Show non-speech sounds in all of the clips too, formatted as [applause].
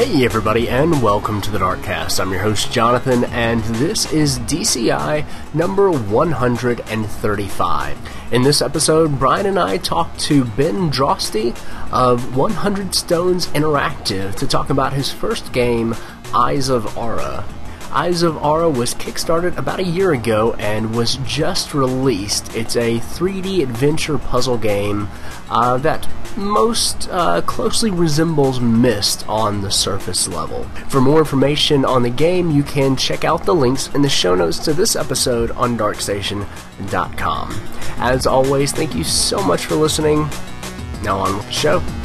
Hey, everybody, and welcome to the Darkcast. I'm your host, Jonathan, and this is DCI number 135. In this episode, Brian and I talked to Ben Droste of 100 Stones Interactive to talk about his first game, Eyes of Ara. Eyes of Ara was kickstarted about a year ago and was just released. It's a 3D adventure puzzle game uh, that most uh, closely resembles Myst on the surface level. For more information on the game, you can check out the links in the show notes to this episode on darkstation.com. As always, thank you so much for listening. Now on with the show.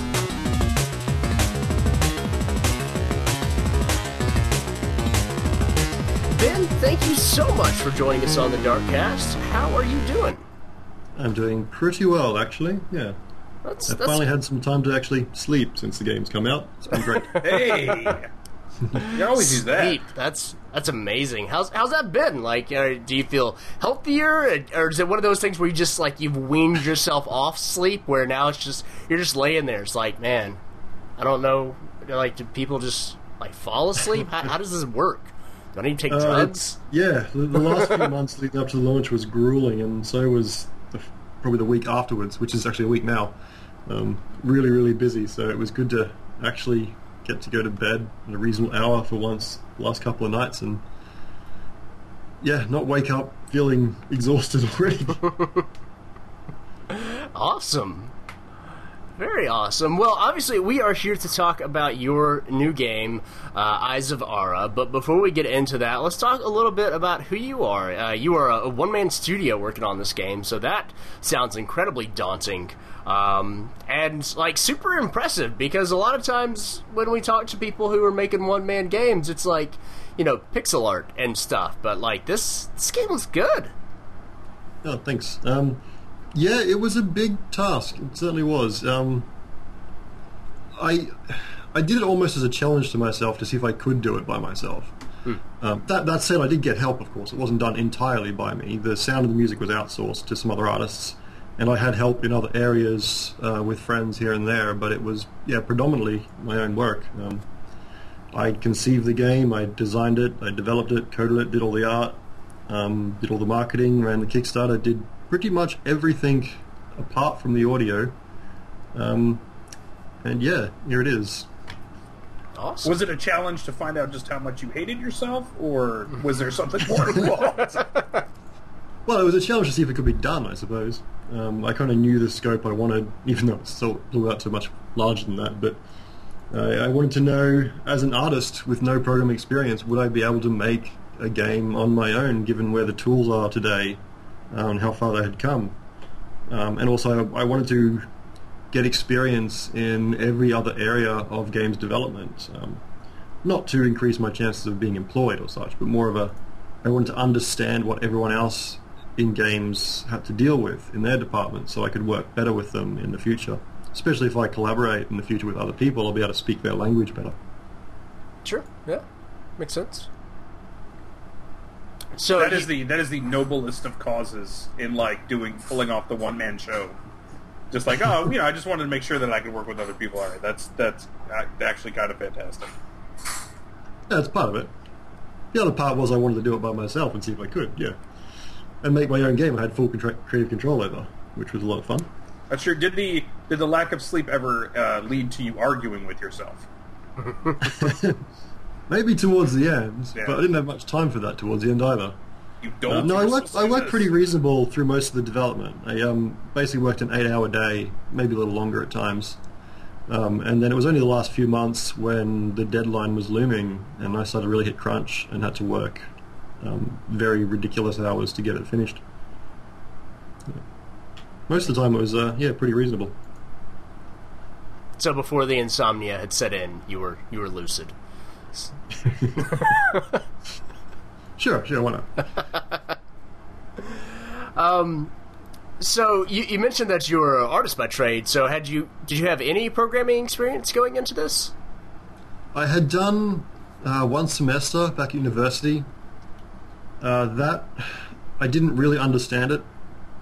Thank you so much for joining us on the Darkcast. How are you doing? I'm doing pretty well, actually. Yeah. That's, I've that's finally had some time to actually sleep since the game's come out. It's been great. [laughs] Hey, you always use that. Sweet. That's that's amazing. How's how's that been? Like, uh, do you feel healthier, or is it one of those things where you just like you've weaned yourself off sleep, where now it's just you're just laying there? It's like, man, I don't know. Like, do people just like fall asleep? how, how does this work? Do I need to take Uh, drugs? yeah, the, the last few months leading up to the launch was grueling, and so was the, probably the week afterwards, which is actually a week now. Um, really, really busy, so it was good to actually get to go to bed at a reasonable hour for once the last couple of nights, and yeah, not wake up feeling [laughs] exhausted already. [laughs] Awesome. Very awesome. Well, obviously, we are here to talk about your new game, uh, Eyes of Ara. But before we get into that, let's talk a little bit about who you are. Uh, you are a, one man studio working on this game, so that sounds incredibly daunting. Um, and, like, super impressive because a lot of times when we talk to people who are making one man games, it's like, you know, pixel art and stuff. But, like, this, this game looks good. Oh, thanks. Um, yeah, it was a big task. It certainly was. Um, I I did it almost as a challenge to myself to see if I could do it by myself. Um, that that said, I did get help. Of course, it wasn't done entirely by me. The sound of the music was outsourced to some other artists, and I had help in other areas uh, with friends here and there. But it was yeah, predominantly my own work. Um, I conceived the game, I designed it, I developed it, coded it, did all the art, um, did all the marketing, ran the Kickstarter, did pretty much everything apart from the audio. Um, and yeah, here it is. Awesome. Was it a challenge to find out just how much you hated yourself, or was there something more [laughs] involved? Well, it was a challenge to see if it could be done, I suppose. Um, I kind of knew the scope I wanted, even though it still blew out to much larger than that. But uh, I wanted to know, as an artist with no programming experience, would I be able to make a game on my own, given where the tools are today and how far they had come? Um, and also, I wanted to get experience in every other area of games development. Um, not to increase my chances of being employed or such, but more of a I wanted to understand what everyone else in games had to deal with in their department so I could work better with them in the future. Especially if I collaborate in the future with other people, I'll be able to speak their language better. Sure. Yeah. Makes sense. So that you- is the that is the noblest of causes in like doing pulling off the one man show. Just like oh, you know, I just wanted to make sure that I could work with other people. All right, that's that's actually kind of fantastic. That's part of it. The other part was I wanted to do it by myself and see if I could, yeah. And make my own game I had full contra- creative control over, which was a lot of fun. But sure, did the did the lack of sleep ever uh, lead to you arguing with yourself? [laughs] Maybe towards the end, Yeah. but I didn't have much time for that towards the end either. You Uh, don't. no, I worked. I worked pretty reasonable through most of the development. I um, basically worked an eight-hour day, maybe a little longer at times. Um, and then it was only the last few months when the deadline was looming, and I started to really hit crunch and had to work um, very ridiculous hours to get it finished. Yeah. Most of the time, it was uh, yeah, pretty reasonable. So before the insomnia had set in, you were you were lucid. [laughs] Sure, sure, why not? [laughs] So you, you mentioned that you were an artist by trade. So had you did you have any programming experience going into this? I had done uh, one semester back at university. Uh, that I didn't really understand it.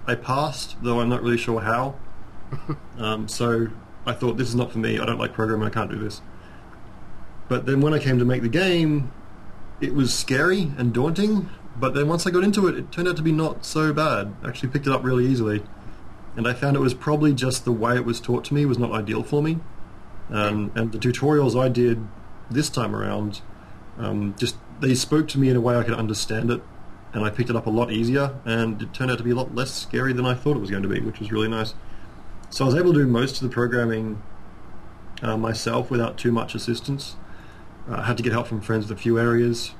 I passed, though I'm not really sure how. [laughs] um, so I thought this is not for me. I don't like programming. I can't do this. But then when I came to make the game, it was scary and daunting. But then once I got into it, it turned out to be not so bad. I actually picked it up really easily. And I found it was probably just the way it was taught to me was not ideal for me. Um, and the tutorials I did this time around, um, just they spoke to me in a way I could understand it, and I picked it up a lot easier, and it turned out to be a lot less scary than I thought it was going to be, which was really nice. So I was able to do most of the programming uh, myself without too much assistance. Uh, had to get help from friends with a few areas.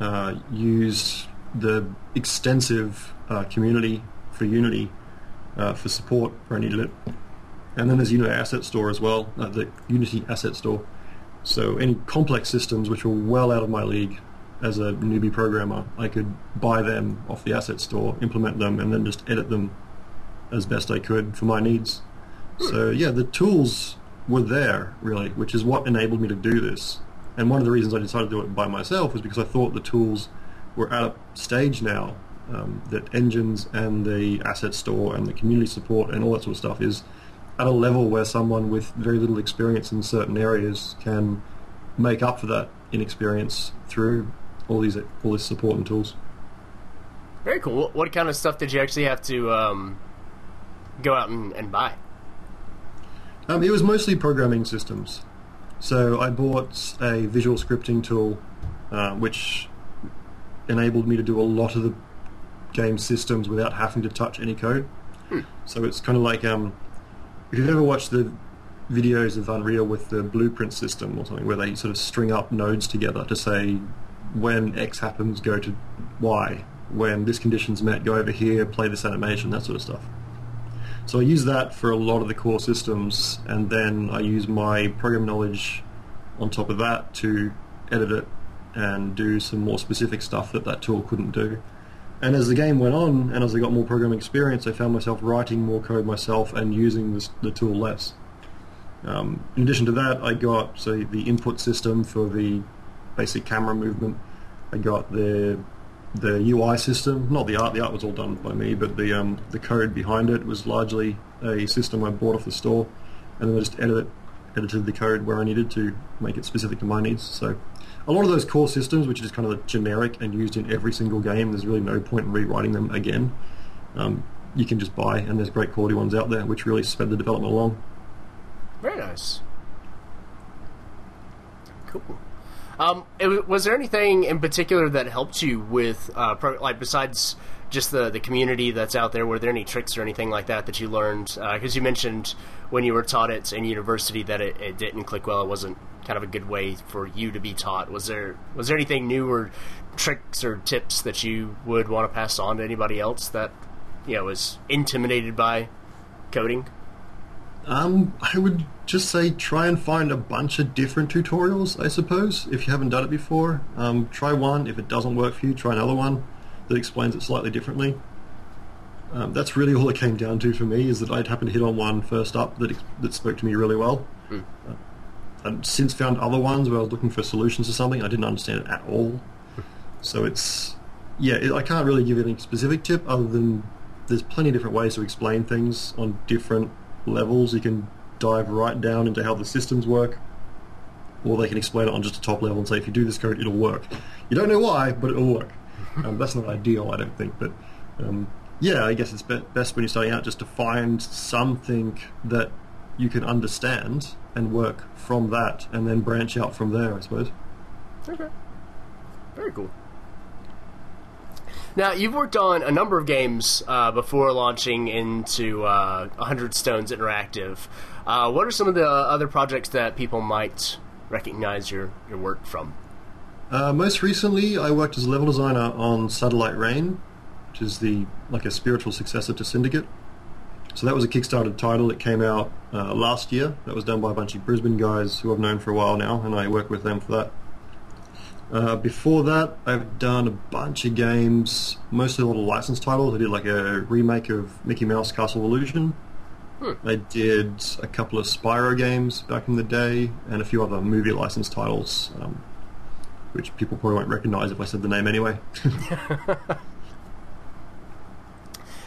Uh, use the extensive uh, community for Unity uh, for support where I needed it. And then there's Unity Asset Store as well, uh, the Unity Asset Store. So any complex systems which were well out of my league as a newbie programmer, I could buy them off the Asset Store, implement them, and then just edit them as best I could for my needs. So yeah, the tools were there really, which is what enabled me to do this. And one of the reasons I decided to do it by myself was because I thought the tools were at a stage now um, that engines and the asset store and the community support and all that sort of stuff is at a level where someone with very little experience in certain areas can make up for that inexperience through all these all this support and tools. Very cool. What, kind of stuff did you actually have to um, go out and, and buy? Um, it was mostly programming systems. So I bought a visual scripting tool, uh, which enabled me to do a lot of the game systems without having to touch any code. Hmm. So it's kind of like um, if you've ever watched the videos of Unreal with the blueprint system or something, where they sort of string up nodes together to say when X happens, go to Y. When this condition's met, go over here, play this animation, that sort of stuff. So I use that for a lot of the core systems, and then I use my program knowledge on top of that to edit it and do some more specific stuff that that tool couldn't do. And as the game went on, and as I got more programming experience, I found myself writing more code myself and using this, the tool less. Um, in addition to that, I got so the input system for the basic camera movement. I got the the UI system, not the art. The art was all done by me, but the um, the code behind it was largely a system I bought off the store, and then I just edit edited the code where I needed to make it specific to my needs. So a lot of those core systems, which is kind of generic and used in every single game, there's really no point in rewriting them again. Um, you can just buy, and there's great quality ones out there, which really sped the development along. Very nice. Cool. Um, it, was there anything in particular that helped you with, uh, pro, like besides just the the community that's out there? Were there any tricks or anything like that that you learned? Because uh, you mentioned when you were taught it in university that it, it, didn't click well. It wasn't kind of a good way for you to be taught. Was there was there anything new or tricks or tips that you would want to pass on to anybody else that you know was intimidated by coding? Um, I would just say try and find a bunch of different tutorials, I suppose, if you haven't done it before. Um, try one. If it doesn't work for you, try another one that explains it slightly differently. Um, that's really all it came down to for me, is that I'd happened to hit on one first up that, that spoke to me really well. Mm. Uh, I've since found other ones where I was looking for solutions to something. I didn't understand it at all. So it's, yeah, it, I can't really give any specific tip other than there's plenty of different ways to explain things on different levels. You can dive right down into how the systems work, or they can explain it on just a top level and say, if you do this code, it'll work. You don't know why, but it'll work. [laughs] Um, that's not ideal, I don't think, but um, yeah, I guess it's be- best when you're starting out just to find something that you can understand and work from that, and then branch out from there, I suppose. Okay. Very cool. Now, you've worked on a number of games uh, before launching into uh, 100 Stones Interactive. Uh, what are some of the other projects that people might recognize your, your work from? Uh, most recently, I worked as a level designer on Satellite Rain, which is the like a spiritual successor to Syndicate. So that was a Kickstarter title that came out uh, last year. That was done by a bunch of Brisbane guys who I've known for a while now, and I work with them for that. Uh, before that, I've done a bunch of games, mostly a lot of licensed titles. I did like a remake of Mickey Mouse Castle Illusion. Hmm. I did a couple of Spyro games back in the day, and a few other movie licensed titles, um, which people probably won't recognize if I said the name anyway. [laughs]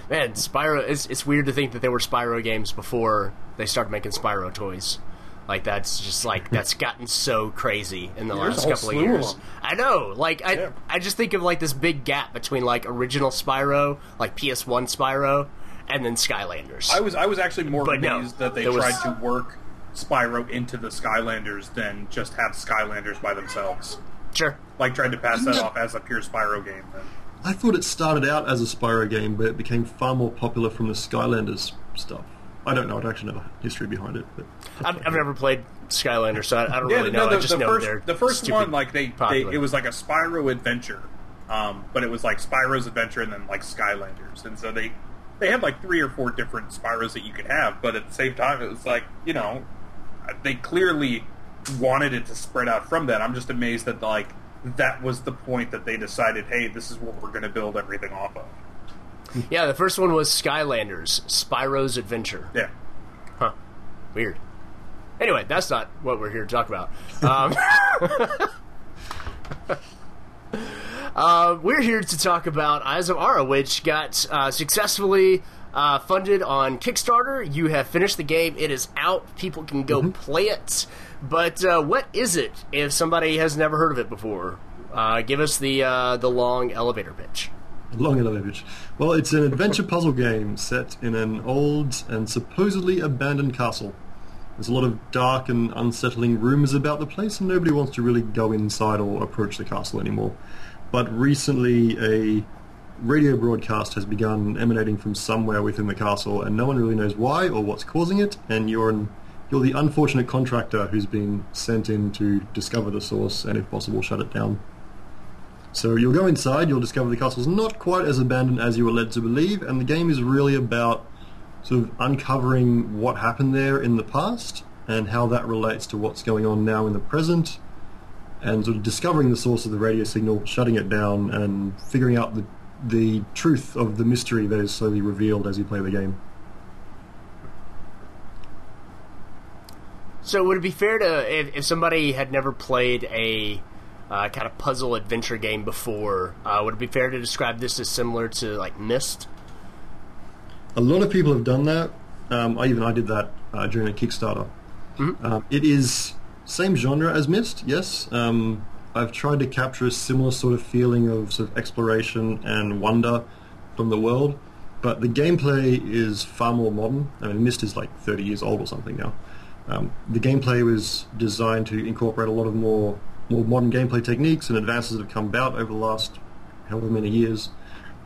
Man, Spyro, it's, it's weird to think that there were Spyro games before they started making Spyro toys. Like that's just like [laughs] that's gotten so crazy in the There's last couple of slew of years. I know. Like I Yeah. I just think of like this big gap between like original Spyro, like PS1 Spyro, and then Skylanders. I was I was actually more But no, amazed that they there was- tried to work Spyro into the Skylanders than just have Skylanders by themselves. sure. Like tried to pass that off as a pure Spyro game. Then. I thought it started out as a Spyro game, but it became far more popular from the Skylanders stuff. I don't know. I actually know the history behind it, but I've, I've never played Skylanders, so I, I don't Yeah, really no, know. the, I just the know first the first one like they, they it was like a Spyro adventure, um, but it was like Spyro's adventure and then like Skylanders, and so they they had like three or four different Spyros that you could have, but at the same time it was like you know they clearly wanted it to spread out from that. I'm just amazed that like that was the point that they decided, hey, this is what we're going to build everything off of. [laughs] Yeah, the first one was Skylanders, Spyro's Adventure. Yeah. Huh. Weird. Anyway, that's not what we're here to talk about. Um, [laughs] uh, we're here to talk about Eyes of Ara, which got uh, successfully uh, funded on Kickstarter. You have finished the game; it is out. People can go play it. But uh, what is it? If somebody has never heard of it before, uh, give us the uh, the long elevator pitch. Long elevator. Well, it's an adventure puzzle game set in an old and supposedly abandoned castle. There's a lot of dark and unsettling rumors about the place, and nobody wants to really go inside or approach the castle anymore. But recently, a radio broadcast has begun emanating from somewhere within the castle, and no one really knows why or what's causing it. And you're an, you're the unfortunate contractor who's been sent in to discover the source and, if possible, shut it down. So you'll go inside, you'll discover the castle's not quite as abandoned as you were led to believe, and the game is really about sort of uncovering what happened there in the past and how that relates to what's going on now in the present, and sort of discovering the source of the radio signal, shutting it down, and figuring out the the truth of the mystery that is slowly revealed as you play the game. So would it be fair to if, if somebody had never played a uh, kind of puzzle adventure game before, uh, would it be fair to describe this as similar to like Myst? A lot of people have done that. Um, I even I did that uh, during a Kickstarter. Um, it is same genre as Myst, yes. Um, I've tried to capture a similar sort of feeling of sort of exploration and wonder from the world, but the gameplay is far more modern. I mean, Myst is like 30 years old or something now. Um, the gameplay was designed to incorporate a lot of more more modern gameplay techniques and advances that have come about over the last however many years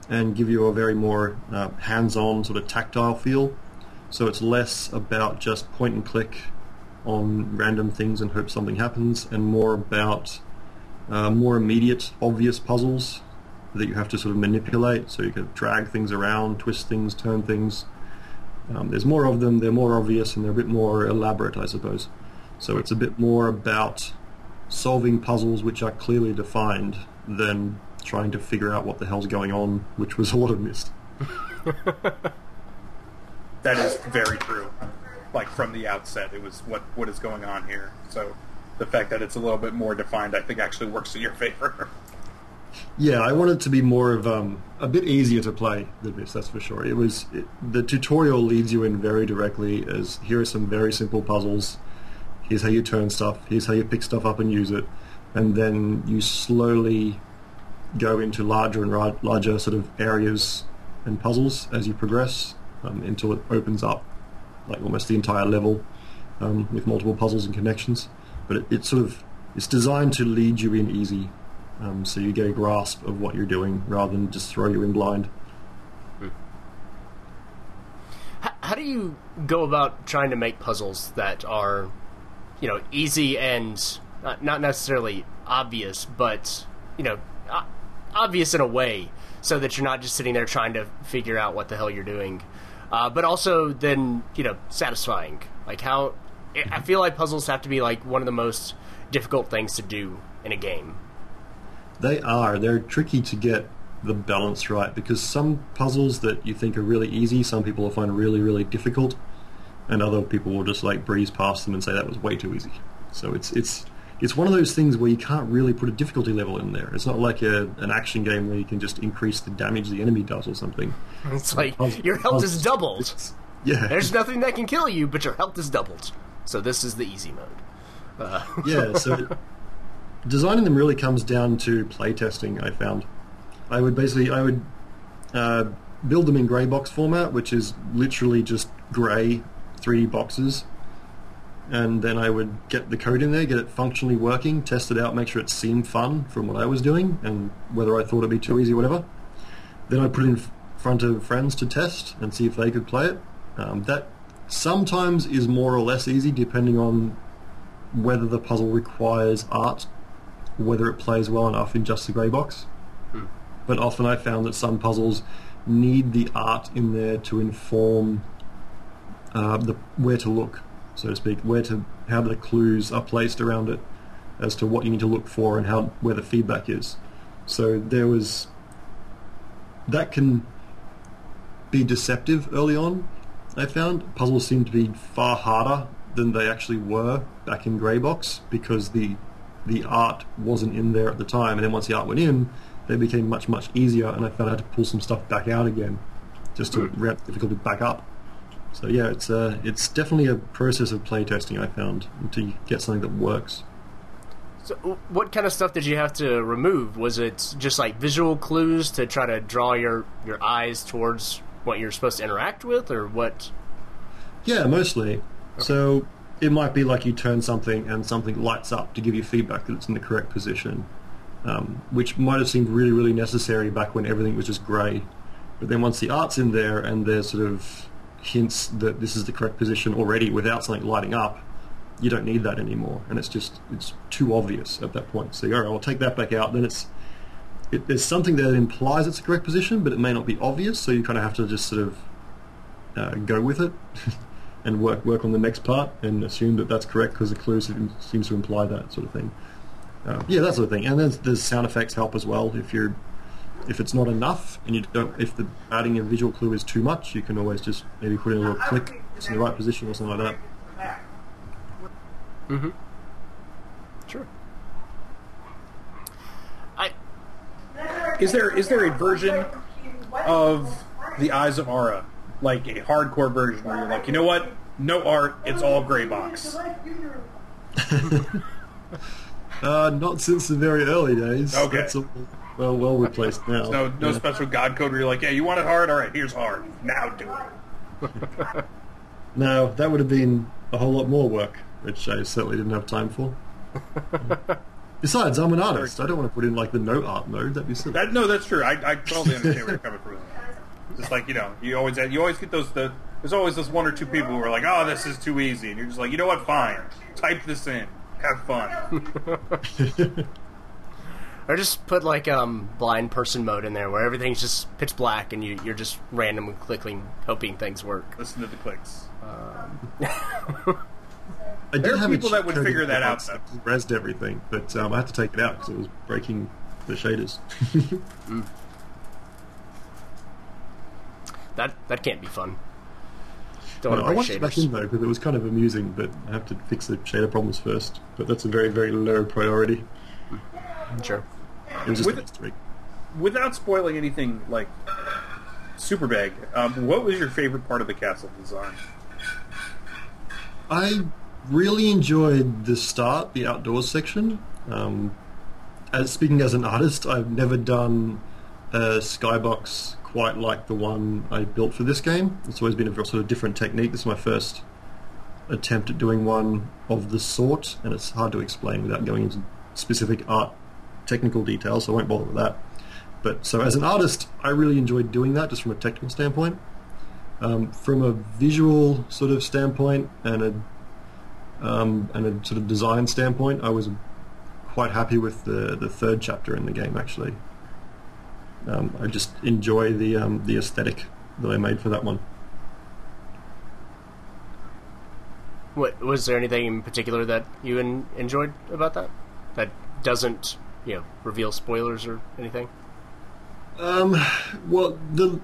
and give you a very more uh, hands-on sort of tactile feel. So it's less about just point and click on random things and hope something happens, and more about uh, more immediate, obvious puzzles that you have to sort of manipulate. So you can drag things around, twist things, turn things. Um, there's more of them. They're more obvious and they're a bit more elaborate, I suppose. So it's a bit more about solving puzzles which are clearly defined than trying to figure out what the hell's going on, which was a lot of Myst. That is very true. Like from the outset, it was what what is going on here. So the fact that it's a little bit more defined, I think, actually works in your [laughs] favor. Yeah, I wanted it to be more of um, a bit easier to play than this. That's for sure. It was it, the tutorial leads you in very directly as here are some very simple puzzles. Here's how you turn stuff. Here's how you pick stuff up and use it, and then you slowly go into larger and ra- larger sort of areas and puzzles as you progress um, until it opens up like almost the entire level um, with multiple puzzles and connections. But it, it's sort of it's designed to lead you in easy, um, so you get a grasp of what you're doing rather than just throw you in blind. How, how do you go about trying to make puzzles that are, you know, easy and not, not necessarily obvious, but you know, obvious in a way, so that you're not just sitting there trying to figure out what the hell you're doing, uh, but also then you know satisfying. Like how I I feel like puzzles have to be like one of the most difficult things to do in a game. They are. They're tricky to get the balance right because some puzzles that you think are really easy, some people will find really, really difficult, and other people will just like breeze past them and say that was way too easy. So it's it's it's one of those things where you can't really put a difficulty level in there. It's not like a, an action game where you can just increase the damage the enemy does or something. It's like Puzzle- your health is doubled. Yeah. There's nothing that can kill you, but your health is doubled. So this is the easy mode. Uh, [laughs] yeah, so designing them really comes down to playtesting. I found I would basically I would uh, build them in grey box format, which is literally just grey 3D boxes, and then I would get the code in there, get it functionally working, test it out, make sure it seemed fun from what I was doing, and whether I thought it'd be too easy, or whatever. Then I put it in front of friends to test and see if they could play it. Um, that sometimes is more or less easy depending on whether the puzzle requires art, whether it plays well enough in just the grey box. Hmm. But often I found that some puzzles need the art in there to inform uh, the where to look, so to speak, where to how the clues are placed around it, as to what you need to look for and how where the feedback is. So there was that can be deceptive early on. I found puzzles seem to be far harder than they actually were back in Greybox because the the art wasn't in there at the time, and then once the art went in, they became much much easier, and I found I had to pull some stuff back out again, just to ramp the difficulty back up. So yeah, it's uh, it's definitely a process of playtesting. I found to get something that works. so what kind of stuff did you have to remove? Was it just like visual clues to try to draw your your eyes towards what you're supposed to interact with, or what? Yeah, mostly. So it might be like you turn something and something lights up to give you feedback that it's in the correct position, um, which might have seemed really, really necessary back when everything was just grey. But then once the art's in there and there's sort of hints that this is the correct position already without something lighting up, you don't need that anymore, and it's just it's too obvious at that point. So all right, I'll take that back out. Then it's it, there's something that implies it's the correct position, but it may not be obvious. So you kind of have to just sort of uh, go with it [laughs] and work work on the next part and assume that that's correct because the clue seems to imply that sort of thing. Uh, yeah, that sort of thing. And there's, there's sound effects help as well. If you're if it's not enough and you don't if the adding a visual clue is too much, you can always just maybe put in a little click it's in the right position or something like that. Mm-hmm. Sure. I Is there is there a version of the Eyes of Ara, like a hardcore version where you're like, you know what, no art, it's all gray box. [laughs] Uh, not since the very early days. Okay. Well well replaced now. No no Yeah. special God code where you're like, yeah, you want it hard, all right, here's hard. Now do it. [laughs] No, that would have been a whole lot more work, which I certainly didn't have time for. [laughs] Besides, I'm an artist. I don't want to put in like the no art mode. That'd be silly. That no, that's true. I, I totally understand where you're coming from. Just like you know, you always you always get those. The, there's always those one or two people who are like, "Oh, this is too easy," and you're just like, "You know what? Fine. Type this in. Have fun." [laughs] or just put like um blind person mode in there where everything's just pitch black and you you're just randomly clicking hoping things work. Listen to the clicks. [laughs] I There are have people that would figure that the out, box that Resed everything, but um, I had to take it out because it was breaking the shaders. [laughs] That that can't be fun. Don't Well, I want watched to it back in though because it was kind of amusing, but I have to fix the shader problems first. But that's a very very low priority. Sure. It was just With- a mystery. Without spoiling anything like super big, um, what was your favorite part of the castle design? I really enjoyed the start, the outdoors section. Um, as speaking as an artist, I've never done a skybox quite like the one I built for this game. It's always been a sort of different technique. This is my first attempt at doing one of the sort, and it's hard to explain without going into specific art technical details, so I won't bother with that. But so as an artist, I really enjoyed doing that just from a technical standpoint. Um, from a visual sort of standpoint and a um, and a sort of design standpoint, I was quite happy with the the third chapter in the game. Actually, um, I just enjoy the um, the aesthetic that I made for that one. What was there anything in particular that you en- enjoyed about that? That doesn't, you know, reveal spoilers or anything? Um, well, the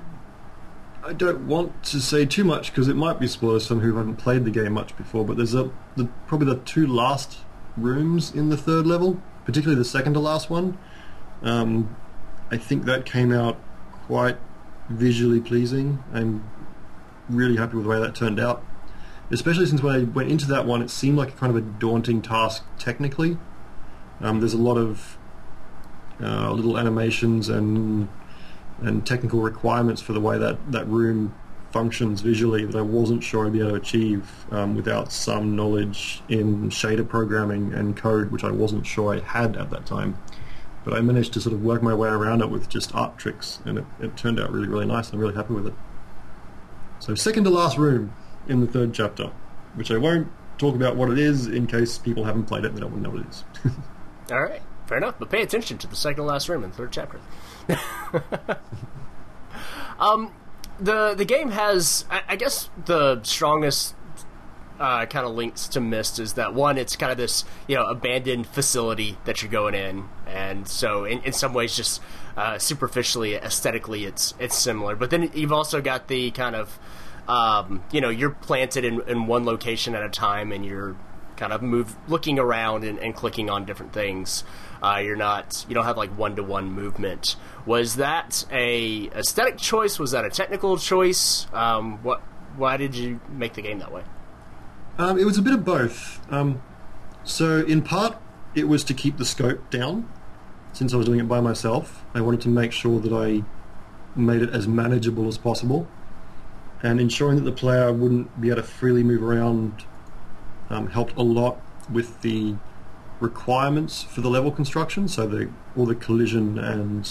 I don't want to say too much because it might be spoilers for who haven't played the game much before. But there's a the, probably the two last rooms in the third level, particularly the second to last one. Um, I think that came out quite visually pleasing. I'm really happy with the way that turned out. especially since when I went into that one, it seemed like kind of a daunting task technically. Um, there's a lot of uh, little animations and and technical requirements for the way that that room functions visually that I wasn't sure I'd be able to achieve um, without some knowledge in shader programming and code, which I wasn't sure I had at that time. But I managed to sort of work my way around it with just art tricks, and it, it turned out really, really nice. I'm really happy with it. So second to last room in the third chapter, which I won't talk about what it is in case people haven't played it and they don't know what it is. [laughs] All right, fair enough. But pay attention to the second last room in the third chapter. [laughs] um, the the game has, I, I guess, the strongest uh, kind of links to Myst is that one, it's kind of this you know abandoned facility that you're going in, and so in, in some ways, just uh, superficially, aesthetically, it's it's similar. But then you've also got the kind of um, you know you're planted in, in one location at a time, and you're kind of move looking around and, and clicking on different things. Uh, you're not you don't have like one to one movement. Was that a aesthetic choice? Was that a technical choice? Um, what why did you make the game that way? Um, it was a bit of both. Um, so in part, it was to keep the scope down. Since I was doing it by myself, I wanted to make sure that I made it as manageable as possible, and ensuring that the player wouldn't be able to freely move around um, helped a lot with the requirements for the level construction. So the all the collision and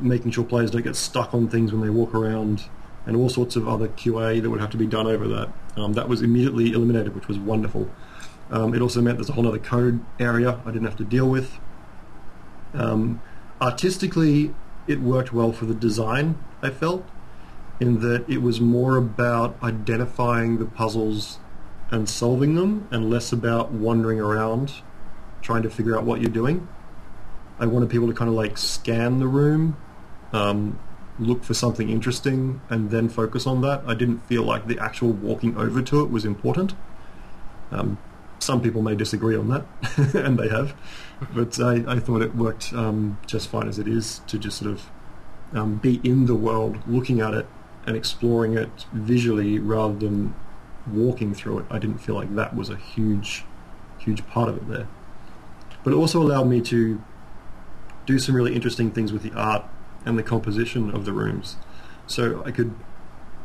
making sure players don't get stuck on things when they walk around, and all sorts of other QA that would have to be done over that. Um, that was immediately eliminated, which was wonderful. Um, it also meant there's a whole other code area I didn't have to deal with. Um, artistically, it worked well for the design, I felt, in that it was more about identifying the puzzles and solving them and less about wandering around trying to figure out what you're doing. I wanted people to kind of like scan the room, um, look for something interesting, and then focus on that. I didn't feel like the actual walking over to it was important. Um, some people may disagree on that, [laughs] and they have, but I, I thought it worked um, just fine as it is to just sort of um, be in the world, looking at it and exploring it visually rather than walking through it. I didn't feel like that was a huge, huge part of it there. But it also allowed me to do some really interesting things with the art and the composition of the rooms. So I could,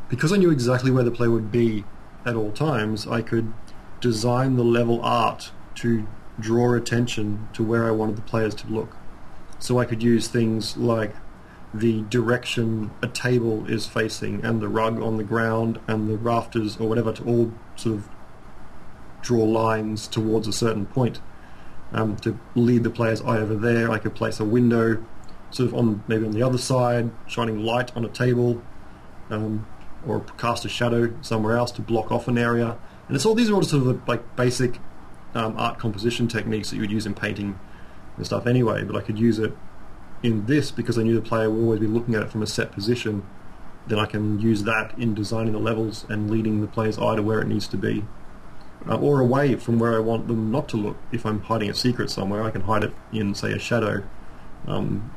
because I knew exactly where the player would be at all times, I could design the level art to draw attention to where I wanted the players to look. So I could use things like the direction a table is facing and the rug on the ground and the rafters or whatever to all sort of draw lines towards a certain point. Um, to lead the player's eye over there, I could place a window sort of on maybe on the other side, shining light on a table, um, or cast a shadow somewhere else to block off an area. And it's all these are all sort of like basic um, art composition techniques that you would use in painting and stuff anyway. But I could use it in this because I knew the player would always be looking at it from a set position. Then I can use that in designing the levels and leading the player's eye to where it needs to be. Uh, or away from where I want them not to look. If I'm hiding a secret somewhere, I can hide it in, say, a shadow, um,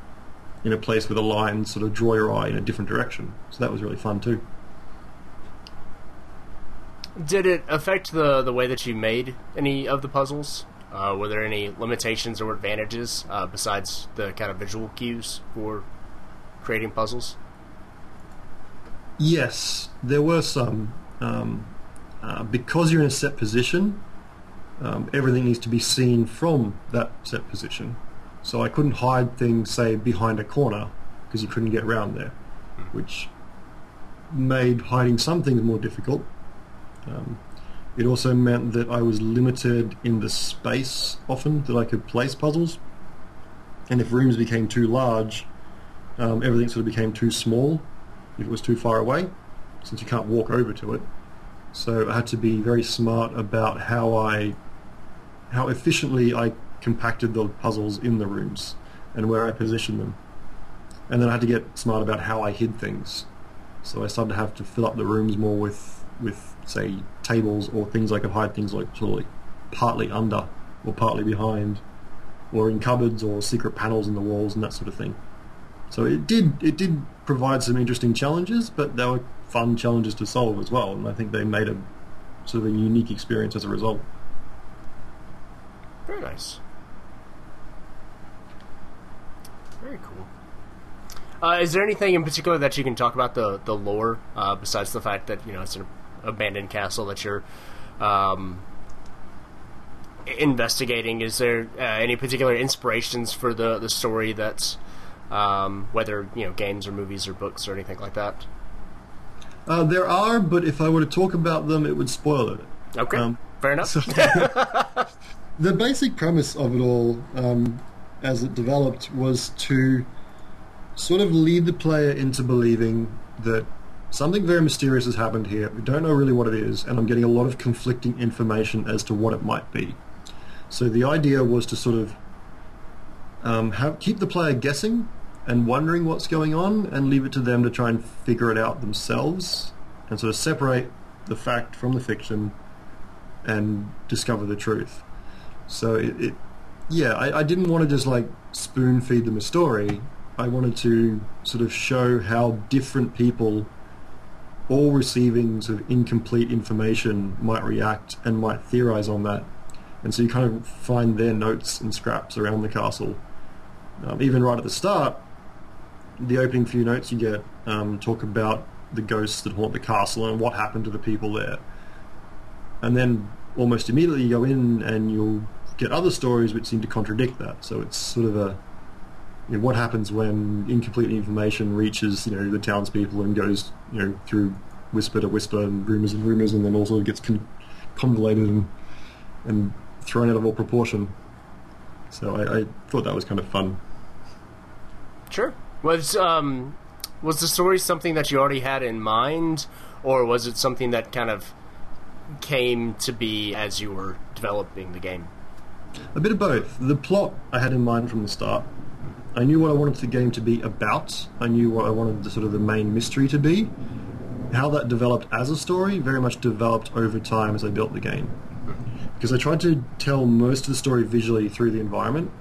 in a place with a line sort of draw your eye in a different direction. So that was really fun too. Did it affect the the way that you made any of the puzzles? Uh, were there any limitations or advantages uh, besides the kind of visual cues for creating puzzles? Yes, there were some. Um, uh, because you're in a set position, um, everything needs to be seen from that set position. So I couldn't hide things, say, behind a corner because you couldn't get around there, which made hiding some things more difficult. Um, it also meant that I was limited in the space often that I could place puzzles. And if rooms became too large, um, everything sort of became too small if it was too far away, since you can't walk over to it. So I had to be very smart about how I, how efficiently I compacted the puzzles in the rooms and where I positioned them. And then I had to get smart about how I hid things. So I started to have to fill up the rooms more with, with say, tables or things I could hide things like sort of partly under or partly behind or in cupboards or secret panels in the walls and that sort of thing. So it did it did provide some interesting challenges, but they were fun challenges to solve as well, and I think they made a sort of a unique experience as a result. Very nice. Very cool. Uh, is there anything in particular that you can talk about the the lore uh, besides the fact that you know it's an abandoned castle that you're um, investigating? Is there uh, any particular inspirations for the the story that's um, whether you know games or movies or books or anything like that? Uh, there are, but if I were to talk about them, it would spoil it. Okay, Um, fair enough. So- [laughs] the basic premise of it all, um, as it developed, was to sort of lead the player into believing that something very mysterious has happened here. We don't know really what it is, and I'm getting a lot of conflicting information as to what it might be. So the idea was to sort of um, have, keep the player guessing and wondering what's going on, and leave it to them to try and figure it out themselves, and sort of separate the fact from the fiction and discover the truth. So it, it yeah, I, I didn't want to just like spoon feed them a story. I wanted to sort of show how different people, all receiving sort of incomplete information, might react and might theorize on that. And so you kind of find their notes and scraps around the castle. Um, even right at the start, the opening few notes you get um, talk about the ghosts that haunt the castle and what happened to the people there and then almost immediately you go in and you'll get other stories which seem to contradict that. So it's sort of a you know, what happens when incomplete information reaches you know the townspeople and goes you know through whisper to whisper and rumors and rumors and then also gets con- convoluted and and thrown out of all proportion. So I, I thought that was kind of fun. Sure. Was um was the story something that you already had in mind, or was it something that kind of came to be as you were developing the game? A bit of both. The plot I had in mind from the start. I knew what I wanted the game to be about. I knew what I wanted the sort of the main mystery to be. How that developed as a story very much developed over time as I built the game. Because I tried to tell most of the story visually through the environment.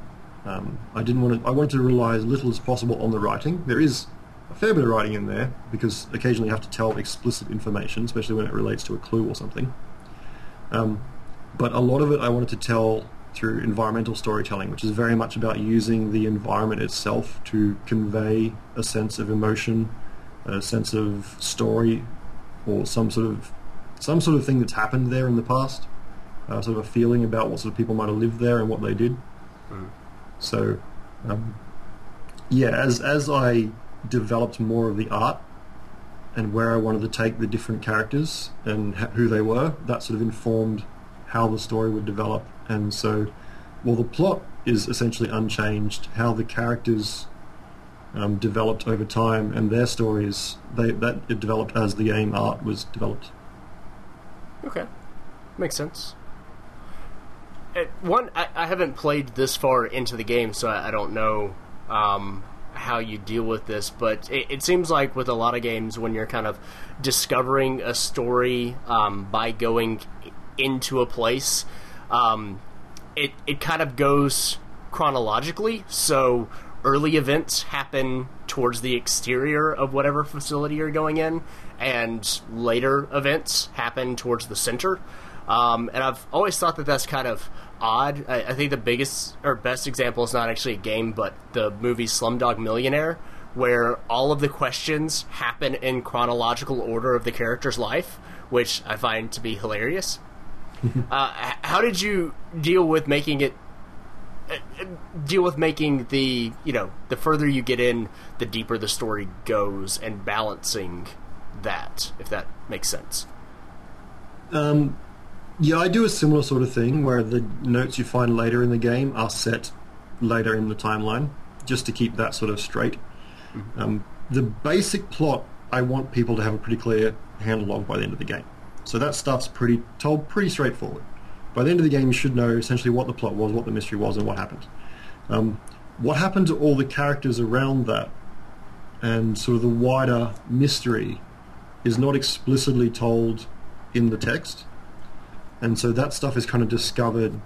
Um, I didn't want to. I wanted to rely as little as possible on the writing. There is a fair bit of writing in there because occasionally you have to tell explicit information, especially when it relates to a clue or something. Um, but a lot of it I wanted to tell through environmental storytelling, which is very much about using the environment itself to convey a sense of emotion, a sense of story, or some sort of some sort of thing that's happened there in the past, uh, sort of a feeling about what sort of people might have lived there and what they did. So, um, yeah, as as I developed more of the art and where I wanted to take the different characters and h- who they were, that sort of informed how the story would develop. And so, well, the plot is essentially unchanged. How the characters um, developed over time and their stories, they that it developed as the game art was developed. Okay, makes sense. Uh, one, I, I haven't played this far into the game, so I, I don't know um, how you deal with this. But it, it seems like with a lot of games, when you're kind of discovering a story um, by going into a place, um, it it kind of goes chronologically. So early events happen towards the exterior of whatever facility you're going in, and later events happen towards the center. Um, and I've always thought that that's kind of odd. I, I think the biggest or best example is not actually a game, but the movie Slumdog Millionaire, where all of the questions happen in chronological order of the character's life, which I find to be hilarious. [laughs] uh, how did you deal with making it? uh, uh, Deal with making the you know the further you get in, the deeper the story goes, and balancing that, if that makes sense. Um, yeah, I do a similar sort of thing where the notes you find later in the game are set later in the timeline, just to keep that sort of straight. Um, the basic plot I want people to have a pretty clear handle on by the end of the game. So that stuff's pretty told pretty straightforward. By the end of the game, you should know essentially what the plot was, what the mystery was, and what happened. Um, what happened to all the characters around that, and sort of the wider mystery, is not explicitly told in the text, and so that stuff is kind of discovered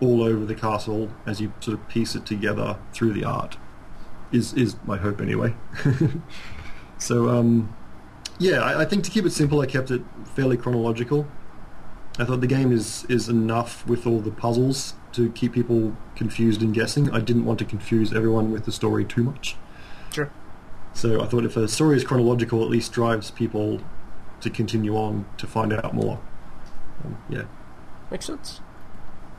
all over the castle as you sort of piece it together through the art. Is is my hope anyway. [laughs] so um, yeah, I, I think to keep it simple, I kept it fairly chronological. I thought the game is is enough with all the puzzles to keep people confused and guessing. I didn't want to confuse everyone with the story too much. Sure. So I thought if a story is chronological, at least drives people to continue on to find out more. Um, yeah. Makes sense.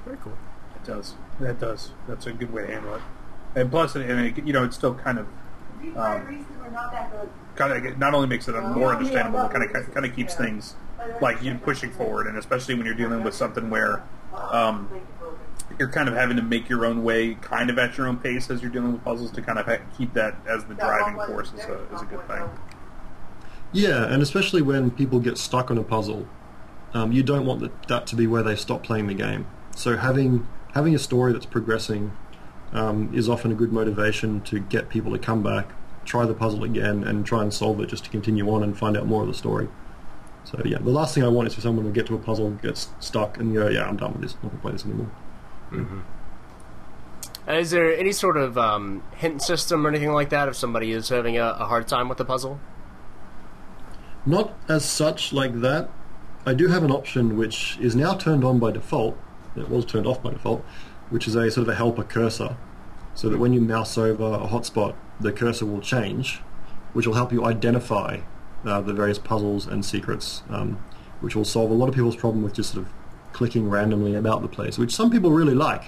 Very cool. It does. That does. That's a good way to handle it. And plus, and it, you know, it still kind of, um, kind of not only makes it more understandable, but kind of kind of keeps things like you pushing forward, and especially when you're dealing with something where um, you're kind of having to make your own way, kind of at your own pace as you're dealing with puzzles to kind of keep that as the driving force is a, is a good thing. Yeah, and especially when people get stuck on a puzzle, um, you don't want that, that to be where they stop playing the game. So having having a story that's progressing um, is often a good motivation to get people to come back, try the puzzle again, and try and solve it just to continue on and find out more of the story. So yeah, the last thing I want is for someone to get to a puzzle, gets stuck, and go, yeah, I'm done with this. I'm not going to play this anymore. Uh, is there any sort of um, hint system or anything like that if somebody is having a, a hard time with the puzzle? Not as such like that. I do have an option which is now turned on by default. It was turned off by default, which is a sort of a helper cursor, so that when you mouse over a hotspot, the cursor will change, which will help you identify uh, the various puzzles and secrets, um, which will solve a lot of people's problem with just sort of clicking randomly about the place, which some people really like,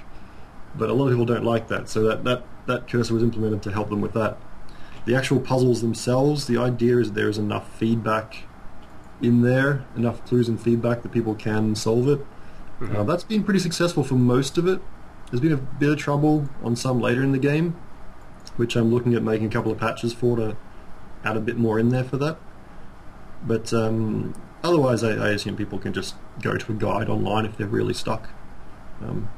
but a lot of people don't like that. So that, that, that cursor was implemented to help them with that. The actual puzzles themselves, the idea is there is enough feedback in there, enough clues and feedback that people can solve it. Uh, that's been pretty successful for most of it. There's been a bit of trouble on some later in the game, which I'm looking at making a couple of patches for to add a bit more in there for that. But um, otherwise, I, I assume people can just go to a guide online if they're really stuck. Um,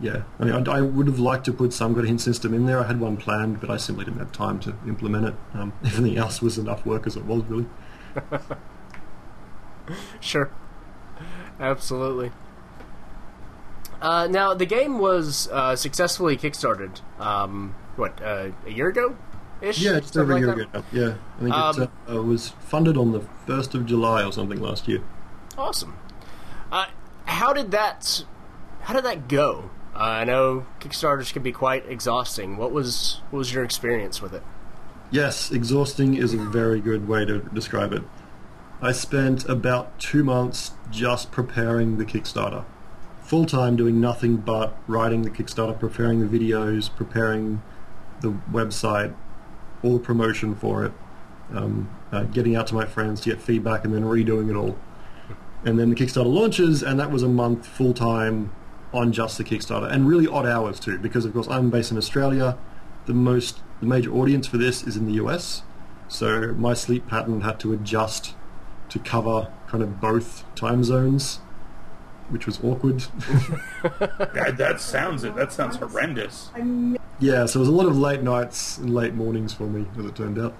yeah, I mean, I, I would have liked to put some kind of hint system in there. I had one planned, but I simply didn't have time to implement it. Um, [laughs] everything else was enough work as it was, really. [laughs] Sure. Absolutely. Uh, now, the game was uh, successfully kickstarted, um, what, uh, a year ago? Ish? Yeah, just over a year ago. Yeah, I think Um, it uh, was funded on the first of July or something last year. Awesome. Uh, how did that? How did that go? Uh, I know Kickstarters can be quite exhausting. What was what was your experience with it? Yes, exhausting is a very good way to describe it. I spent about two months just preparing the Kickstarter. Full time doing nothing but writing the Kickstarter, preparing the videos, preparing the website, all the promotion for it, um, uh, getting out to my friends to get feedback and then redoing it all. And then the Kickstarter launches and that was a month full time on just the Kickstarter and really odd hours too because of course I'm based in Australia. The most the major audience for this is in the US. So my sleep pattern had to adjust to cover kind of both time zones, which was awkward. [laughs] That, that sounds it. That sounds horrendous. yeah, so it was a lot of late nights and late mornings for me, as it turned out.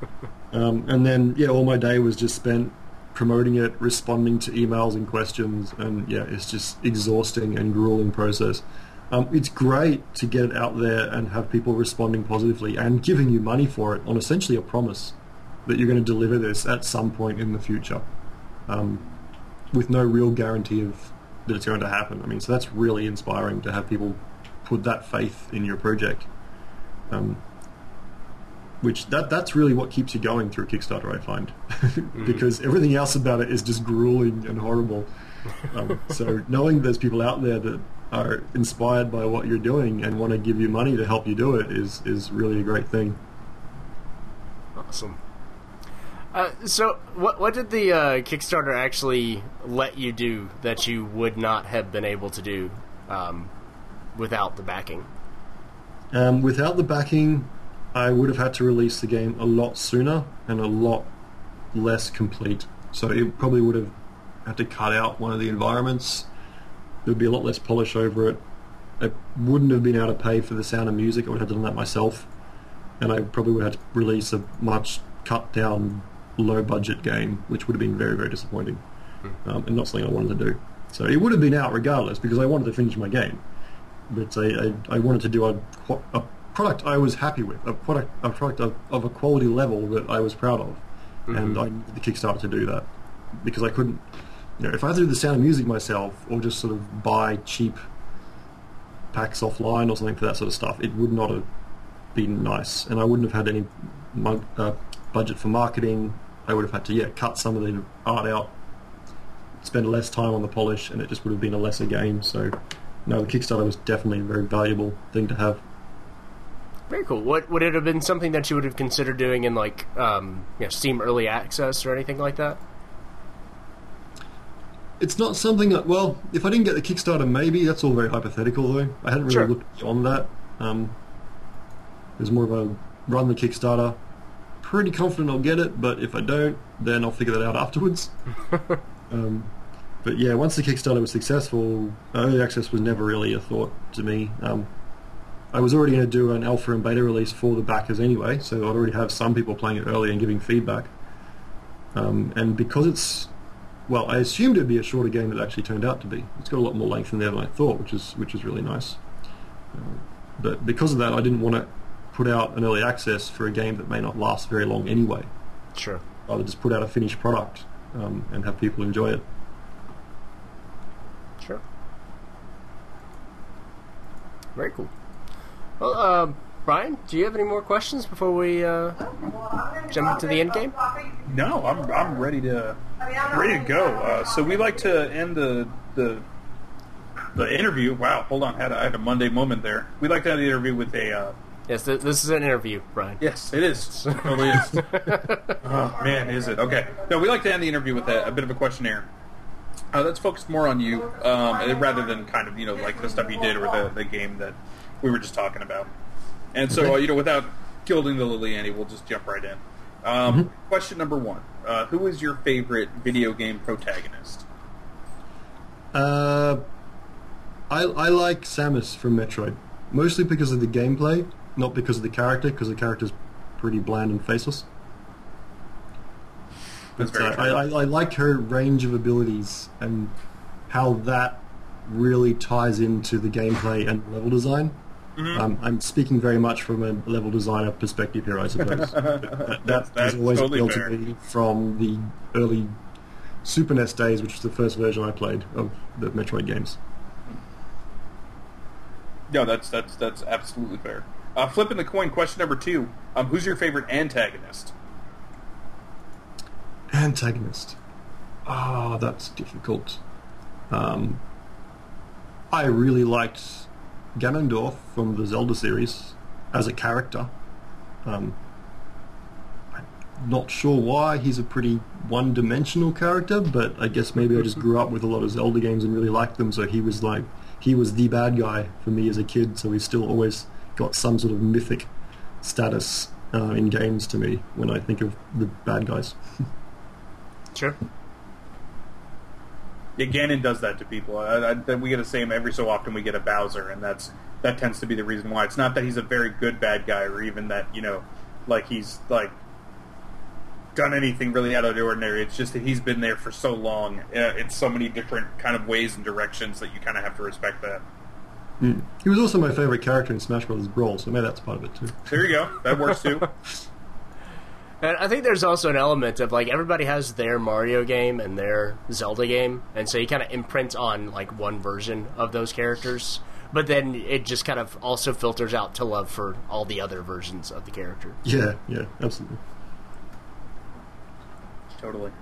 [laughs] Um, and then, yeah, all my day was just spent promoting it, responding to emails and questions, and yeah, it's just exhausting and grueling process. Um, it's great to get it out there and have people responding positively and giving you money for it on essentially a promise that you're going to deliver this at some point in the future, um, with no real guarantee of that it's going to happen. I mean, so that's really inspiring to have people put that faith in your project. Um, which that that's really what keeps you going through Kickstarter, I find, [laughs] because everything else about it is just grueling and horrible. [laughs] Um, so knowing there's people out there that are inspired by what you're doing and want to give you money to help you do it is is really a great thing. Awesome. Uh, so, what what did the uh, Kickstarter actually let you do that you would not have been able to do um, without the backing? Um, without the backing, I would have had to release the game a lot sooner and a lot less complete. So it probably would have had to cut out one of the environments. There would be a lot less polish over it. I wouldn't have been able to pay for the sound and music. I would have done that myself. And I probably would have had to release a much cut down, low budget game, which would have been very, very disappointing. Um, and not something I wanted to do. So it would have been out regardless because I wanted to finish my game but I, I, I wanted to do a, a product I was happy with, a product a product of, of a quality level that I was proud of, and I needed the Kickstarter to do that because I couldn't you know, if I had to do the sound of music myself or just sort of buy cheap packs offline or something for that sort of stuff, it would not have been nice, and I wouldn't have had any uh, budget for marketing. I would have had to yeah cut some of the art out, spend less time on the polish, and it just would have been a lesser game. So, no, the Kickstarter was definitely a very valuable thing to have. Very cool. What would it have been something that you would have considered doing in like um, you know, Steam Early Access or anything like that? It's not something that well, if I didn't get the Kickstarter, maybe that's all very hypothetical though. I hadn't really Sure. looked beyond that. Um, it was more of a run the Kickstarter. Pretty confident I'll get it, but if I don't, then I'll figure that out afterwards. [laughs] um, but yeah, once the Kickstarter was successful, early access was never really a thought to me. Um, I was already going to do an alpha and beta release for the backers anyway, so I'd already have some people playing it early and giving feedback. Um, and because it's well, I assumed it'd be a shorter game than it actually turned out to be. It's got a lot more length in there than I thought, which is which is really nice. Uh, but because of that, I didn't want to put out an early access for a game that may not last very long anyway. Sure. I'd rather just put out a finished product um, and have people enjoy it. Sure. Very cool. Well, uh, Brian, do you have any more questions before we uh, jump into the end game? No, I'm I'm ready to ready to go. Uh, so we like to end the the the interview. Wow, hold on, had a, I had a Monday moment there. We like to end the interview with a. Uh, Yes, th- this is an interview, Brian. yes, it is. It totally is. [laughs] oh man, is it? Okay. No, we like to end the interview with a, a bit of a questionnaire. Uh, that's focused more on you, um, rather than kind of you know like the stuff you did or the, the game that we were just talking about. And so uh, you know, without gilding the lily, Annie, we'll just jump right in. Um, Question number one: uh, Who is your favorite video game protagonist? Uh, I, I like Samus from Metroid, mostly because of the gameplay, not because of the character, because the character's pretty bland and faceless. But, uh. I, I, I like her range of abilities and how that really ties into the gameplay and level design. Mm-hmm. Um, I'm speaking very much from a level designer perspective here, I suppose. [laughs] That that that's has always totally appealed fair. to me from the early Super NES days, which was the first version I played of the Metroid games. No, that's that's that's absolutely fair. Uh, flipping the coin. Question number two: um, Who's your favorite antagonist? Antagonist. Ah, that's difficult. Um, I really liked Ganondorf from the Zelda series as a character. Um, I'm not sure why he's a pretty one-dimensional character, but I guess maybe I just grew up with a lot of Zelda games and really liked them, so he was like he was the bad guy for me as a kid. So he's still always got some sort of mythic status uh, in games to me when I think of the bad guys. Sure. Ganon does that to people. I, I, we get a same every so often. We get a Bowser, and that's that tends to be the reason why. It's not that he's a very good bad guy, or even that you know, like he's like done anything really out of the ordinary. It's just that he's been there for so long uh, in so many different kind of ways and directions that you kind of have to respect that. Mm. He was also my favorite character in Smash Bros. Brawl, so maybe that's part of it too. There you go. That works too. [laughs] And I think there's also an element of like everybody has their Mario game and their Zelda game, and so you kind of imprint on like one version of those characters, but then it just kind of also filters out to love for all the other versions of the character. Yeah, yeah, absolutely. Totally.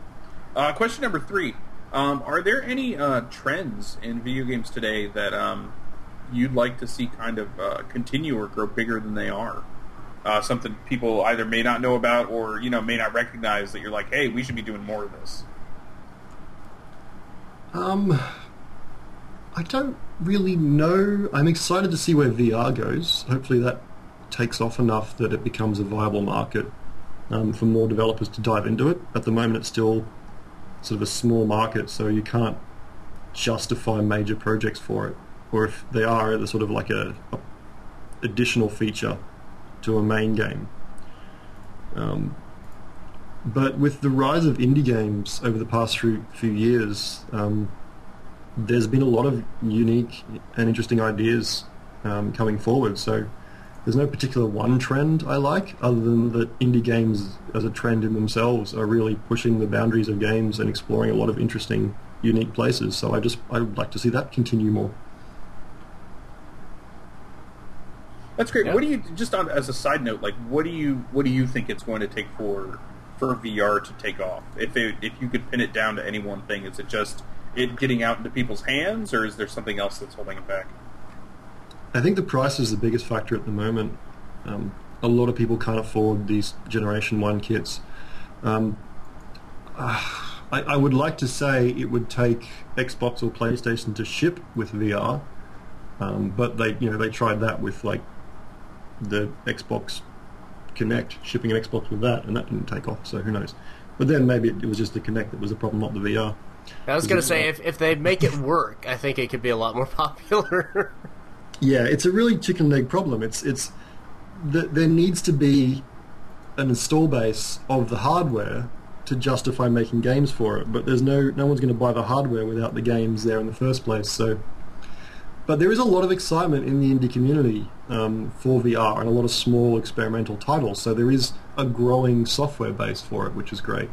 Uh, question number three: um, Are there any uh, trends in video games today that um, you'd like to see kind of uh, continue or grow bigger than they are? Uh, something people either may not know about or you know may not recognize that you're like, hey, we should be doing more of this. Um, I don't really know. I'm excited to see where VR goes. Hopefully that takes off enough that it becomes a viable market um, for more developers to dive into it. At the moment, it's still sort of a small market, so you can't justify major projects for it. Or if they are, they're sort of like a, a additional feature to a main game. Um, but with the rise of indie games over the past few, few years, um, there's been a lot of unique and interesting ideas um, coming forward. So there's no particular one trend I like, other than that indie games as a trend in themselves are really pushing the boundaries of games and exploring a lot of interesting, unique places. So I just I would like to see that continue more. That's great. Yeah. What do you just on as a side note? Like, what do you what do you think it's going to take for for VR to take off? If it, if you could pin it down to any one thing, is it just it getting out into people's hands, or is there something else that's holding it back? I think the price is the biggest factor at the moment. Um, a lot of people can't afford these Generation 1 kits. Um, uh, I, I would like to say it would take Xbox or PlayStation to ship with VR, um, but they, you know, they tried that with like the Xbox Kinect, shipping an Xbox with that, and that didn't take off. So who knows? But then maybe it, it was just the Kinect that was the problem, not the VR. I was gonna say if if they make it work, I think it could be a lot more [laughs] popular. Yeah, it's a really chicken and egg problem. It's it's th there needs to be an install base of the hardware to justify making games for it, but there's no no one's going to buy the hardware without the games there in the first place. So, but there is a lot of excitement in the indie community um, for VR and a lot of small experimental titles. So there is a growing software base for it, which is great,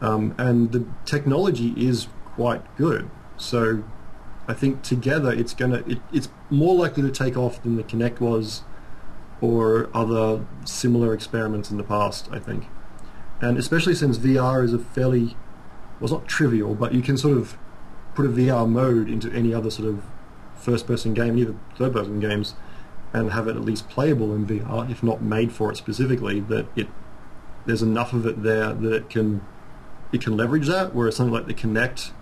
um, and the technology is quite good. So I think together it's gonna it, it's more likely to take off than the Kinect was, or other similar experiments in the past. I think, and especially since VR is a fairly well, it's not trivial, but you can sort of put a VR mode into any other sort of first-person game, even third-person games, and have it at least playable in VR, if not made for it specifically. That it there's enough of it there that it can it can leverage that. Whereas something like the Kinect,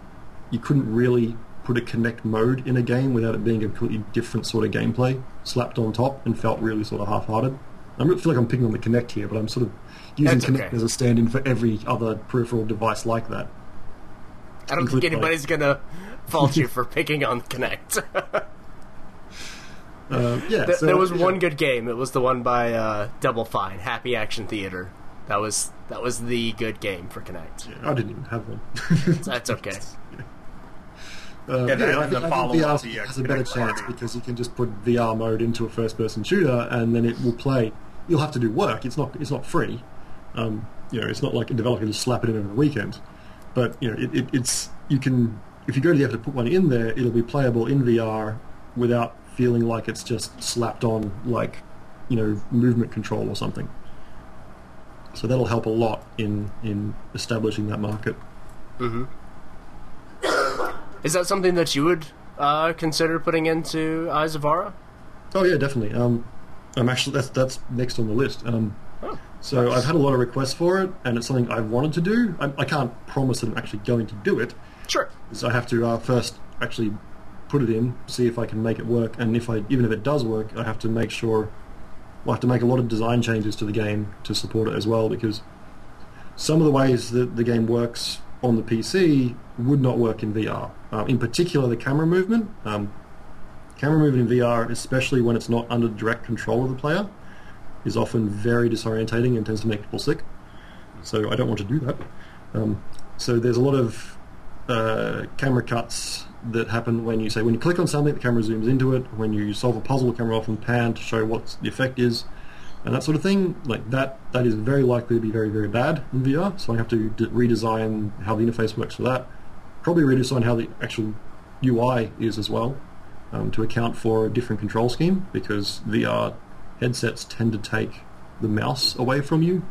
you couldn't really put a Kinect mode in a game without it being a completely different sort of gameplay slapped on top and felt really sort of half-hearted. I feel like I'm picking on the Kinect here, but I'm sort of using That's Kinect okay. as a stand-in for every other peripheral device like that. I don't think Include, like- anybody's gonna fault you [laughs] for picking on Kinect. [laughs] Uh, yeah, Th- so, there was yeah. one good game. It was the one by uh, Double Fine, Happy Action Theater. That was that was the good game for Kinect. I didn't even have one. That's okay. [laughs] Uh, Yeah, that I think, the I think VR the, uh, has a better chance Party. because you can just put VR mode into a first-person shooter and then it will play. You'll have to do work. It's not. It's not free. Um, you know, it's not like a developer can just slap it in over the weekend. But you know, it, it, it's you can if you go to the effort to put one in there, it'll be playable in VR without feeling like it's just slapped on like you know movement control or something. So that'll help a lot in in establishing that market. Is that something that you would uh, consider putting into Eyes of Ara? Oh yeah, definitely. Um, I'm actually that's that's next on the list. Um, Oh, so I've had a lot of requests for it, and it's something I've wanted to do. I, I can't promise that I'm actually going to do it, sure. so I have to uh, first actually put it in, see if I can make it work, and if I even if it does work, I have to make sure. I have to make a lot of design changes to the game to support it as well, because some of the ways that the game works on the PC would not work in VR. Uh, in particular, the camera movement. Um, camera movement in VR, especially when it's not under direct control of the player, is often very disorientating and tends to make people sick. So I don't want to do that. Um, so there's a lot of uh, camera cuts that happen when you say when you click on something, the camera zooms into it. When you solve a puzzle, the camera often pan to show what the effect is, and that sort of thing. Like that, that is very likely to be very very bad in VR. So I have to d- redesign how the interface works for that. Probably redesign how the actual UI is as well um, to account for a different control scheme because VR headsets tend to take the mouse away from you.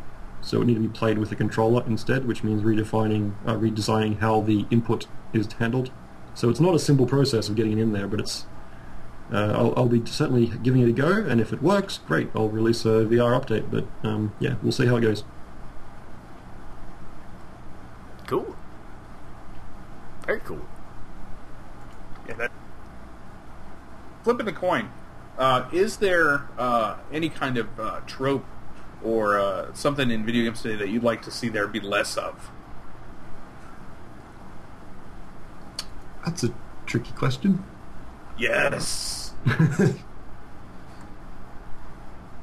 So it need to be played with a controller instead, which means redefining, uh, redesigning how the input is handled. So it's not a simple process of getting it in there, but it's. Uh, I'll, I'll be certainly giving it a go, and if it works, great. I'll release a VR update, but um, yeah, we'll see how it goes. Cool. Very cool. Yeah, that. Flipping the coin, uh, is there uh, any kind of uh, trope or uh, something in video games today that you'd like to see there be less of? That's a tricky question. Yes. [laughs]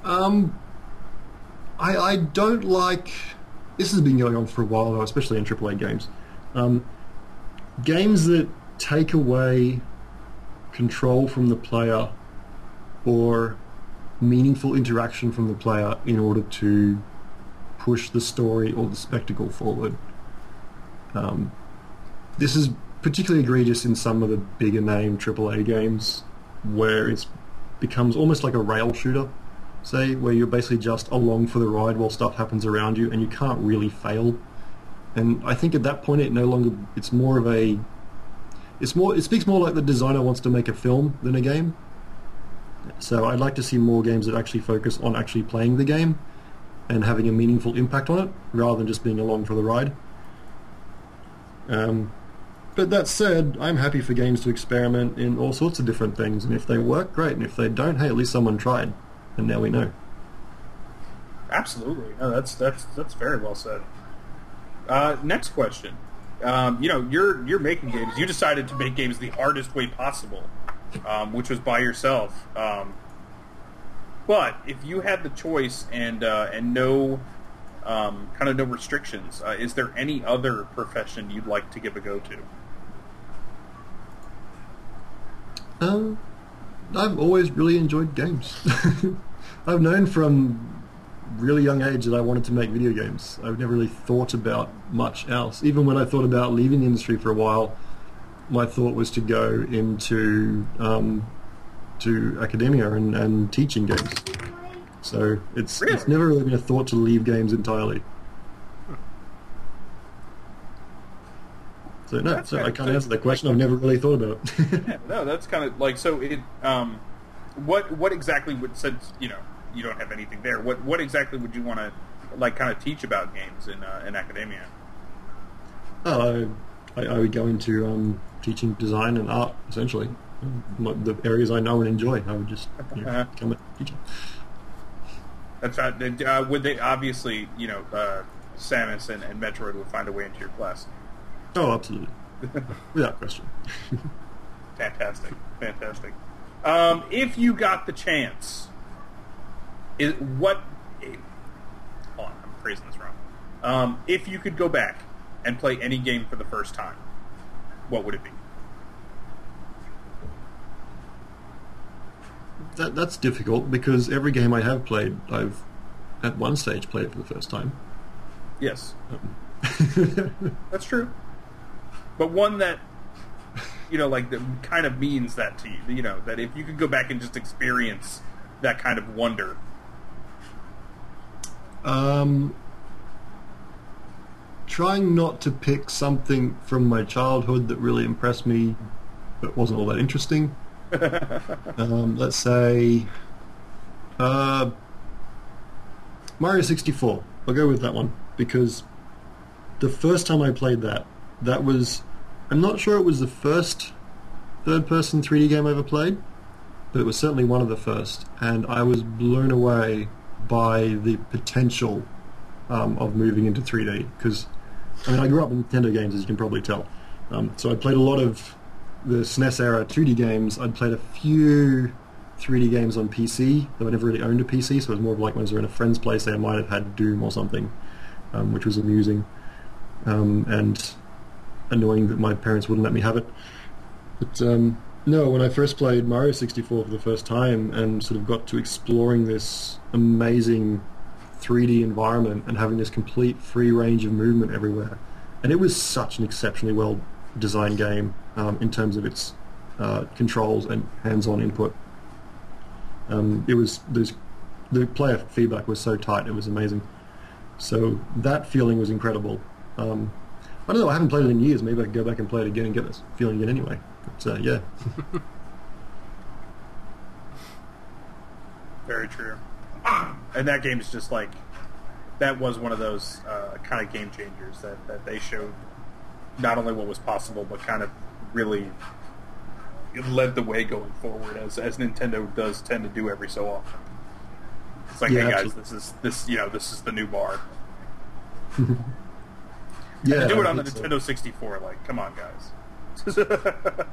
Um, I, I don't like. This has been going on for a while, though, especially in AAA games. Um, games that take away control from the player or meaningful interaction from the player in order to push the story or the spectacle forward. Um, this is particularly egregious in some of the bigger name AAA games where it becomes almost like a rail shooter, say, where you're basically just along for the ride while stuff happens around you and you can't really fail. And I think at that point it no longer, it's more of a, it's more, it speaks more like the designer wants to make a film than a game. So I'd like to see more games that actually focus on actually playing the game and having a meaningful impact on it rather than just being along for the ride. Um, but that said, I'm happy for games to experiment in all sorts of different things, and if they work, great, and if they don't, hey, at least someone tried, and now we know. Absolutely, no, that's that's that's very well said. Uh, next question. Um, you know, you're you're making games. You decided to make games the hardest way possible, um, which was by yourself. Um, but if you had the choice and uh, and no um, kind of no restrictions, uh, is there any other profession you'd like to give a go to? Um, I've always really enjoyed games. [laughs] I've known from really young age that I wanted to make video games. I've never really thought about much else. Even when I thought about leaving the industry for a while, my thought was to go into um, to academia and, and teaching games. So it's Really? it's never really been a thought to leave games entirely. So no, That's so I can't answer that question. I've never really thought about it. [laughs] Yeah, no, that's kind of like so. It um, what what exactly would since you know you don't have anything there. What what exactly would you want to like kind of teach about games in uh, in academia? Oh, I, I would go into um, teaching design and art, essentially. The areas I know and enjoy, I would just you know, Uh-huh. become a teacher. That's not, uh, would they obviously you know uh, Samus and, and Metroid would find a way into your class. Oh, absolutely. [laughs] Without question. Fantastic, fantastic. Um, if you got the chance, is what? Hold on, I'm phrasing this wrong. Um, if you could go back and play any game for the first time, what would it be? That, that's difficult because every game I have played, I've at one stage played for the first time. Yes, [laughs] that's true. But one that you know, like that kind of means that to you. You know, that if you could go back and just experience that kind of wonder, Um, trying not to pick something from my childhood that really impressed me, but wasn't all that interesting. [laughs] um, let's say uh, Mario 64. I'll go with that one because the first time I played that, that was I'm not sure it was the first third-person 3D game I ever played, but it was certainly one of the first, and I was blown away by the potential um, of moving into 3D because I mean I grew up with Nintendo games as you can probably tell, um, so I played a lot of the SNES era 2D games. I'd played a few 3D games on PC, though I never really owned a PC, so it was more of like when I was in a friend's place, they might have had Doom or something, um, which was amusing um, and annoying that my parents wouldn't let me have it. But um, no, when I first played Mario 64 for the first time and sort of got to exploring this amazing 3D environment and having this complete free range of movement everywhere, and it was such an exceptionally well designed game um, in terms of its uh, controls and hands-on input. Um, it was there's, the player feedback was so tight; it was amazing. So that feeling was incredible. Um, I don't know. I haven't played it in years. Maybe I could go back and play it again and get this feeling again anyway. But uh, yeah, [laughs] Very true. [laughs] And that game is just like that was one of those uh, kind of game changers that, that they showed not only what was possible but kind of really led the way going forward as as Nintendo does tend to do every so often. It's like, Yeah, hey guys, absolutely. this is this you know this is the new bar. [laughs] yeah. to do it on the think so. Nintendo 64, like come on guys. [laughs]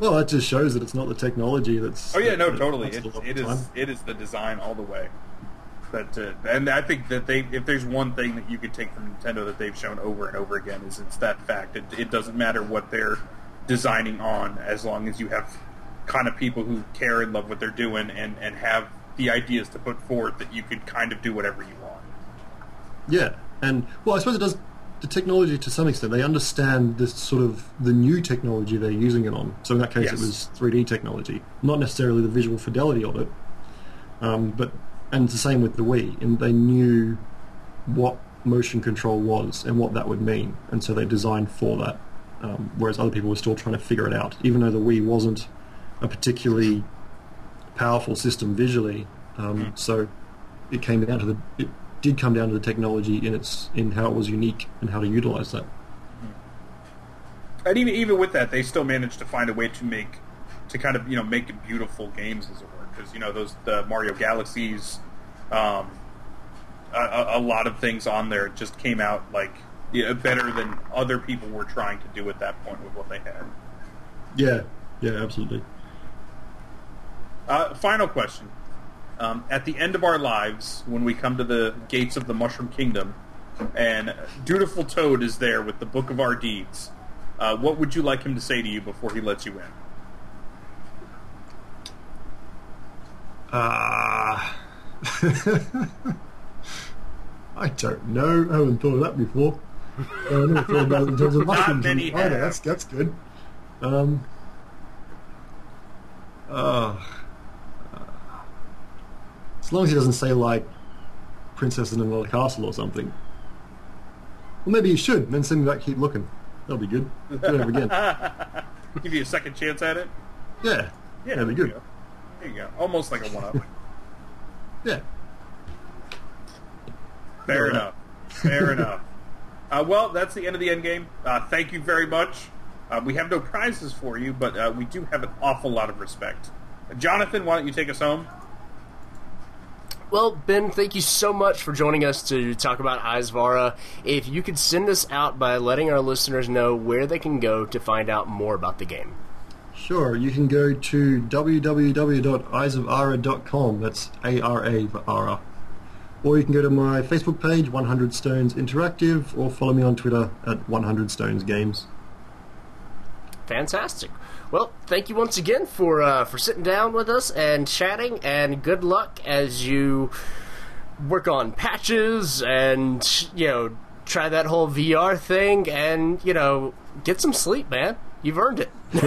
Well, that just shows that it's not the technology that's. Oh yeah, no, totally. It, it is time. it is the design all the way. Uh, and I think that they if there's one thing that you could take from Nintendo that they've shown over and over again is it's that fact. It, it doesn't matter what they're designing on as long as you have kind of people who care and love what they're doing and and have the ideas to put forward that you could kind of do whatever you want. Yeah, and well, I suppose it does the technology to some extent. They understand this sort of the new technology they're using it on. So in that case, Yes. it was 3D technology, not necessarily the visual fidelity of it, um, but and it's the same with the Wii. And they knew what motion control was and what that would mean, and so they designed for that. Um, whereas other people were still trying to figure it out, even though the Wii wasn't a particularly powerful system visually. Um, So it came down to the it did come down to the technology in its in how it was unique and how to utilize that. And even even with that, they still managed to find a way to make to kind of you know make beautiful games as it were. Because you know those the Mario Galaxies, um, a, a, lot of things on there just came out like yeah, better than other people were trying to do at that point with what they had. Yeah, yeah, absolutely. Uh, final question. Um, at the end of our lives, when we come to the gates of the Mushroom Kingdom, and Dutiful Toad is there with the Book of Our Deeds, uh, what would you like him to say to you before he lets you in? Ah, [laughs] I don't know. I haven't thought of that before. Uh, I never thought about it in terms of mushrooms. many either. have. That's that's good. Um, uh, as long as he doesn't say like princess in another castle or something. Well, maybe he should. and Then send me back. Keep looking. That'll be good. Do it again. [laughs] Give you a second chance at it? Yeah. Yeah, That'd be good. go. There you go. Almost like a one-up. [laughs] Yeah. Fair Yeah. enough. Fair enough. Uh, well, that's the end of the end game. Uh, thank you very much. Uh, we have no prizes for you, but uh, we do have an awful lot of respect. Uh, Jonathan, why don't you take us home? Well, Ben, thank you so much for joining us to talk about Eyes of Ara. If you could send us out by letting our listeners know where they can go to find out more about the game. Sure, you can go to www.eyesofara.com. That's A-R-A for Ara. Or you can go to my Facebook page, 100 Stones Interactive, or follow me on Twitter at 100 Stones Games. Fantastic. Well, thank you once again for uh, for sitting down with us and chatting, and good luck as you work on patches and you know try that whole VR thing, and you know get some sleep, man. You've earned it. [laughs]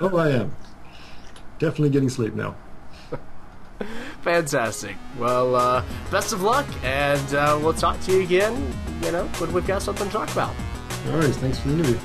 Oh, I am. Definitely getting sleep now. [laughs] Fantastic. Well, uh, best of luck, and uh, we'll talk to you again. You know when we've got something to talk about. All right, thanks for the interview.